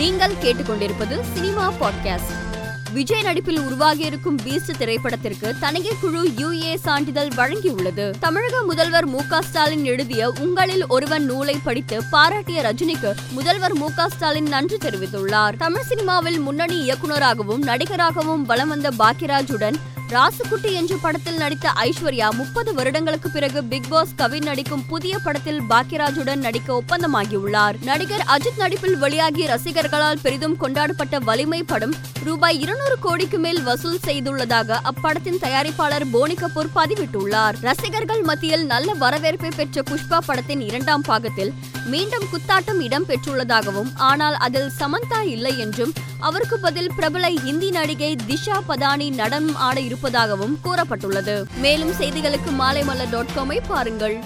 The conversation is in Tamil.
நீங்கள் கேட்டுக்கொண்டிருப்பது சினிமா பாட்காஸ்ட். விஜய் நடிப்பில் உருவாகியிருக்கும் பீஸ்ட் திரைப்படத்திற்கு தணிகை குழு யுஏ சான்றிதழ் வழங்கியுள்ளது. தமிழக முதல்வர் மு ஸ்டாலின் எழுதிய உங்களில் ஒருவன் நூலை படித்து பாராட்டிய ரஜினிக்கு முதல்வர் மு ஸ்டாலின் நன்றி தெரிவித்துள்ளார். தமிழ் சினிமாவில் முன்னணி இயக்குநராகவும் நடிகராகவும் வலம் வந்த பாக்கியராஜுடன் ராசுகுட்டி என்ற படத்தில் நடித்த ஐஸ்வர்யா முப்பது வருடங்களுக்கு பிறகு பிக் பாஸ் கவின் நடிக்கும் புதிய படத்தில் பாக்யராஜுடன் நடிக்க ஒப்பந்தமாகியுள்ளார். நடிகர் அஜித் நடிப்பில் வெளியாகி ரசிகர்களால் பெரிதும் கொண்டாடப்பட்ட வலிமை படம் ரூபாய் இருநூறு கோடிக்கு மேல் வசூல் செய்துள்ளதாக அப்படத்தின் தயாரிப்பாளர் போனி கபூர் பதிவிட்டுள்ளார். ரசிகர்கள் மத்தியில் நல்ல வரவேற்பை பெற்ற புஷ்பா படத்தின் இரண்டாம் பாகத்தில் மீண்டும் குத்தாட்டம் இடம் பெற்றுள்ளதாகவும் ஆனால் அதில் சமந்தா இல்லை என்றும் அவருக்கு பதில் பிரபல இந்தி நடிகை திஷா பதானி நடனம் ஆட இருப்பதாகவும் கூறப்பட்டுள்ளது. மேலும் செய்திகளுக்கு மாலைமலர் டாட் காமை பாருங்கள்.